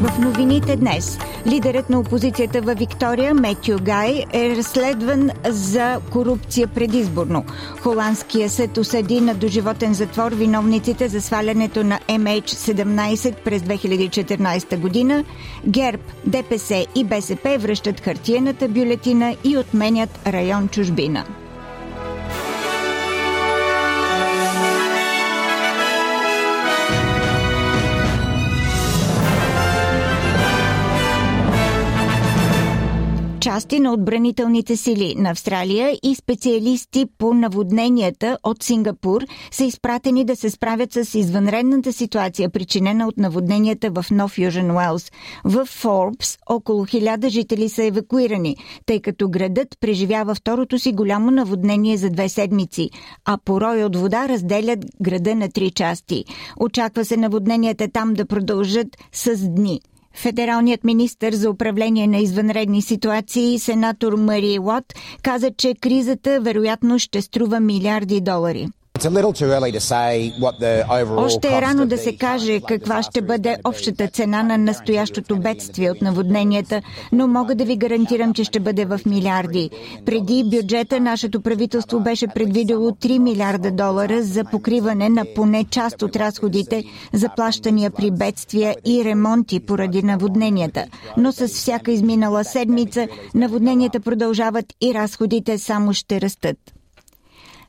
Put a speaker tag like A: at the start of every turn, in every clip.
A: В новините днес лидерът на опозицията във Виктория Метю Гай е разследван за корупция предизборно. Холандския съд осъди на доживотен затвор виновниците за свалянето на MH17 през 2014 година. ГЕРБ, ДПС и БСП връщат хартиената бюлетина и отменят район чужбина. Части на отбранителните сили на Австралия и специалисти по наводненията от Сингапур са изпратени да се справят с извънредната ситуация, причинена от наводненията в Нов Южен Уелс. В Форбс около хиляда жители са евакуирани, тъй като градът преживява второто си голямо наводнение за две седмици, а порой от вода разделят града на три части. Очаква се наводненията там да продължат с дни. Федералният министр за управление на извънредни ситуации, сенатор Мари Уот, каза, че кризата вероятно ще струва милиарди долари. Още е рано да се каже каква ще бъде общата цена на настоящото бедствие от наводненията, но мога да ви гарантирам, че ще бъде в милиарди. Преди бюджета нашето правителство беше предвидело 3 милиарда долара за покриване на поне част от разходите за плащания при бедствия и ремонти поради наводненията. Но с всяка изминала седмица наводненията продължават и разходите само ще растат.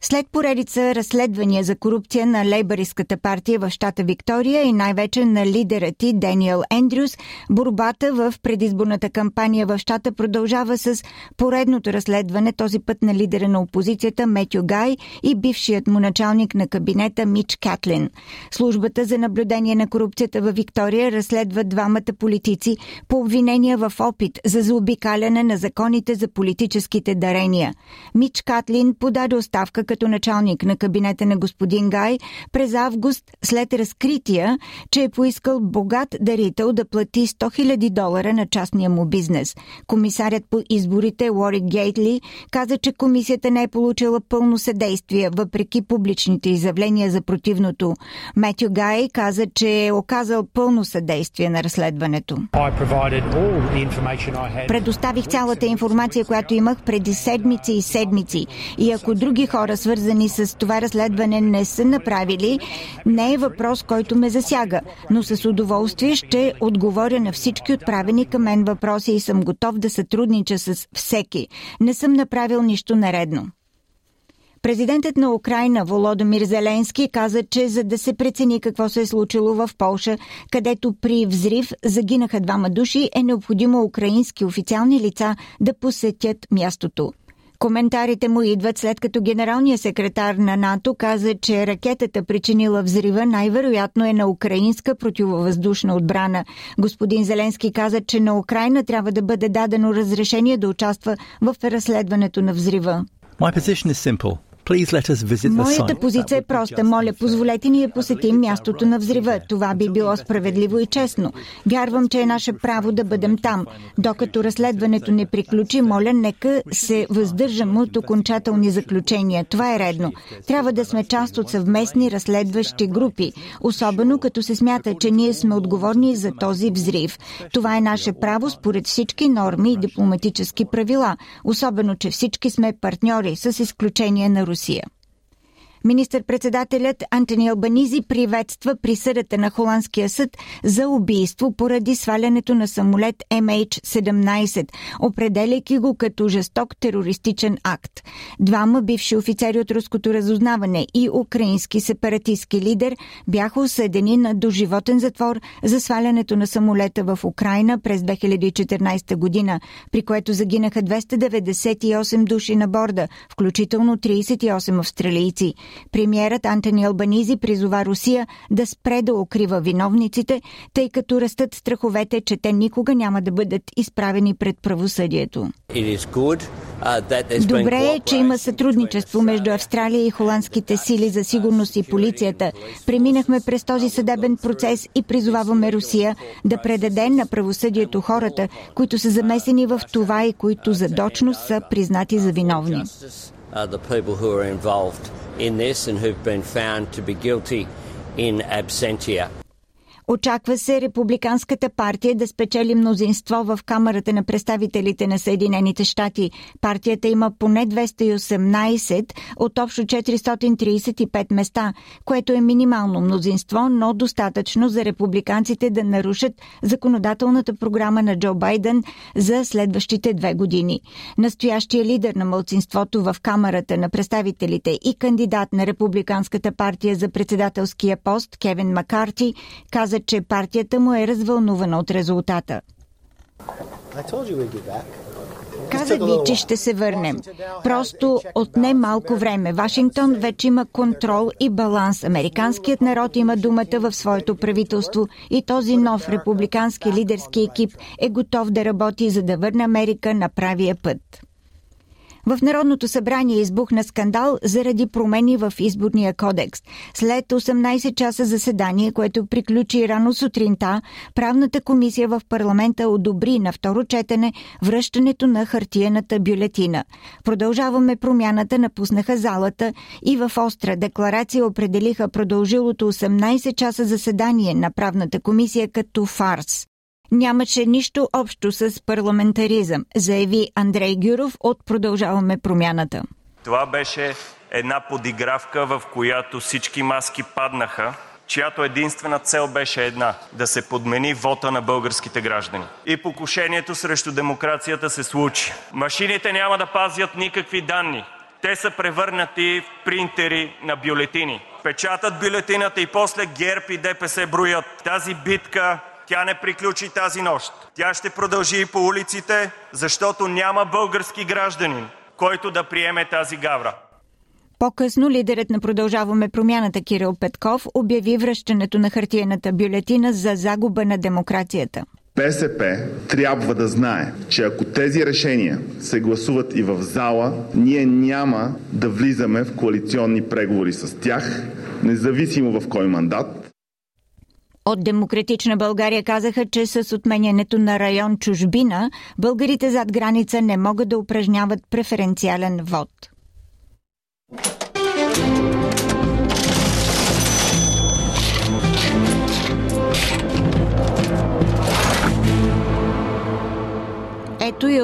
A: След поредица разследвания за корупция на лейбаристската партия в щата Виктория и най-вече на лидера ти Даниел Ендрюс, борбата в предизборната кампания в щата продължава с поредното разследване, този път на лидера на опозицията Метю Гай и бившият му началник на кабинета Мич Катлин. Службата за наблюдение на корупцията в Виктория разследва двамата политици по обвинения в опит за заобикаляне на законите за политическите дарения. Мич Катлин подаде оставка като началник на кабинета на господин Гай през август след разкрития, че е поискал богат дарител да плати 100 000 долара на частния му бизнес. Комисарят по изборите Лори Гейтли каза, че комисията не е получила пълно съдействие, въпреки публичните изявления за противното. Метю Гай каза, че е оказал пълно съдействие на разследването. Предоставих цялата информация, която имах преди седмици и седмици. И ако други хора свързани с това разследване, не са направили, не е въпрос, който ме засяга. Но с удоволствие ще отговоря на всички отправени към мен въпроси и съм готов да сътруднича с всеки. Не съм направил нищо наредно. Президентът на Украина Володомир Зеленски каза, че за да се прецени какво се е случило в Полша, където при взрив загинаха двама души, е необходимо украински официални лица да посетят мястото. Коментарите му идват след като генералният секретар на НАТО каза, че ракетата причинила взрива най-вероятно е на украинска противовъздушна отбрана. Господин Зеленски каза, че на Украина трябва да бъде дадено разрешение да участва в разследването на взрива.
B: My position is simple.
A: Моята позиция е проста. Моля, позволете ни да посетим мястото на взрива. Това би било справедливо и честно. Вярвам, че е наше право да бъдем там. Докато разследването не приключи, моля, нека се въздържам от окончателни заключения. Това е редно. Трябва да сме част от съвместни разследващи групи, особено като се смята, че ние сме отговорни за този взрив. Това е наше право според всички норми и дипломатически правила, особено, че всички сме партньори, с изключение на Русия. Русия. Министър-председателят Антони Албанизи приветства присъдата на Холандския съд за убийство поради свалянето на самолет MH17, определяйки го като жесток терористичен акт. Двама бивши офицери от руското разузнаване и украински сепаратистски лидер бяха осъдени на доживотен затвор за свалянето на самолета в Украина през 2014 година, при което загинаха 298 души на борда, включително 38 австралийци. Премьерът Антони Албанизи призова Русия да спре да укрива виновниците, тъй като растат страховете, че те никога няма да бъдат изправени пред правосъдието.
B: Uh, Добре е, че има сътрудничество между Австралия и холандските сили за сигурност и полицията. Преминахме през този съдебен процес и призоваваме Русия да предаде на правосъдието хората, които са замесени в това и които задочно са признати за виновни.
A: in this and who've been found to be guilty in absentia. Очаква се Републиканската партия да спечели мнозинство в Камерата на представителите на Съединените щати. Партията има поне 218 от общо 435 места, което е минимално мнозинство, но достатъчно за републиканците да нарушат законодателната програма на Джо Байден за следващите две години. Настоящия лидер на мълцинството в Камерата на представителите и кандидат на Републиканската партия за председателския пост Кевин Макарти каза, каза, че партията му е развълнувана от резултата. Казах ви, че ще се върнем. Просто отне малко време. Вашингтон вече има контрол и баланс. Американският народ има думата в своето правителство и този нов републикански лидерски екип е готов да работи, за да върне Америка на правия път. В Народното събрание избухна скандал заради промени в изборния кодекс. След 18 часа заседание, което приключи рано сутринта, правната комисия в парламента одобри на второ четене връщането на хартиената бюлетина. Продължаваме промяната, напуснаха залата и в остра декларация определиха продължилото 18 часа заседание на правната комисия като фарс нямаше нищо общо с парламентаризъм, заяви Андрей Гюров от Продължаваме промяната.
C: Това беше една подигравка, в която всички маски паднаха, чиято единствена цел беше една – да се подмени вота на българските граждани. И покушението срещу демокрацията се случи. Машините няма да пазят никакви данни. Те са превърнати в принтери на бюлетини. Печатат бюлетината и после ГЕРБ и ДПС броят. Тази битка тя не приключи тази нощ. Тя ще продължи и по улиците, защото няма български гражданин, който да приеме тази гавра.
A: По-късно лидерът на Продължаваме промяната Кирил Петков обяви връщането на хартиената бюлетина за загуба на демокрацията.
D: БСП трябва да знае, че ако тези решения се гласуват и в зала, ние няма да влизаме в коалиционни преговори с тях, независимо в кой мандат,
A: от Демократична България казаха, че с отменянето на район чужбина, българите зад граница не могат да упражняват преференциален вод.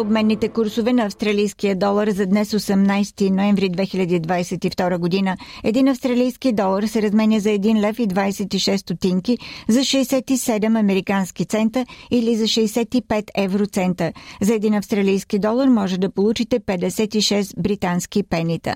A: Обменните курсове на австралийския долар за днес 18 ноември 2022 година. Един австралийски долар се разменя за 1 лев и 26 стотинки, за 67 американски цента или за 65 евроцента. За един австралийски долар може да получите 56 британски пенита.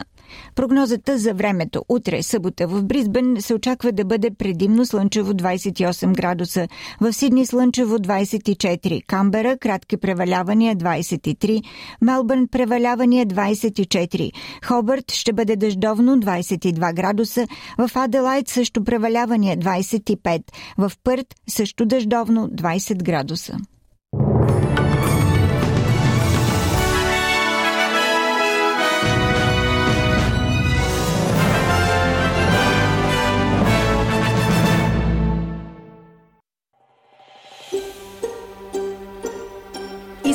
A: Прогнозата за времето. Утре, събота в Бризбен се очаква да бъде предимно слънчево 28 градуса. В Сидни слънчево 24. Камбера кратки превалявания 23. Мелбърн превалявания 24. Хобърт ще бъде дъждовно 22 градуса. В Аделайт също превалявания 25. В Пърт също дъждовно 20 градуса.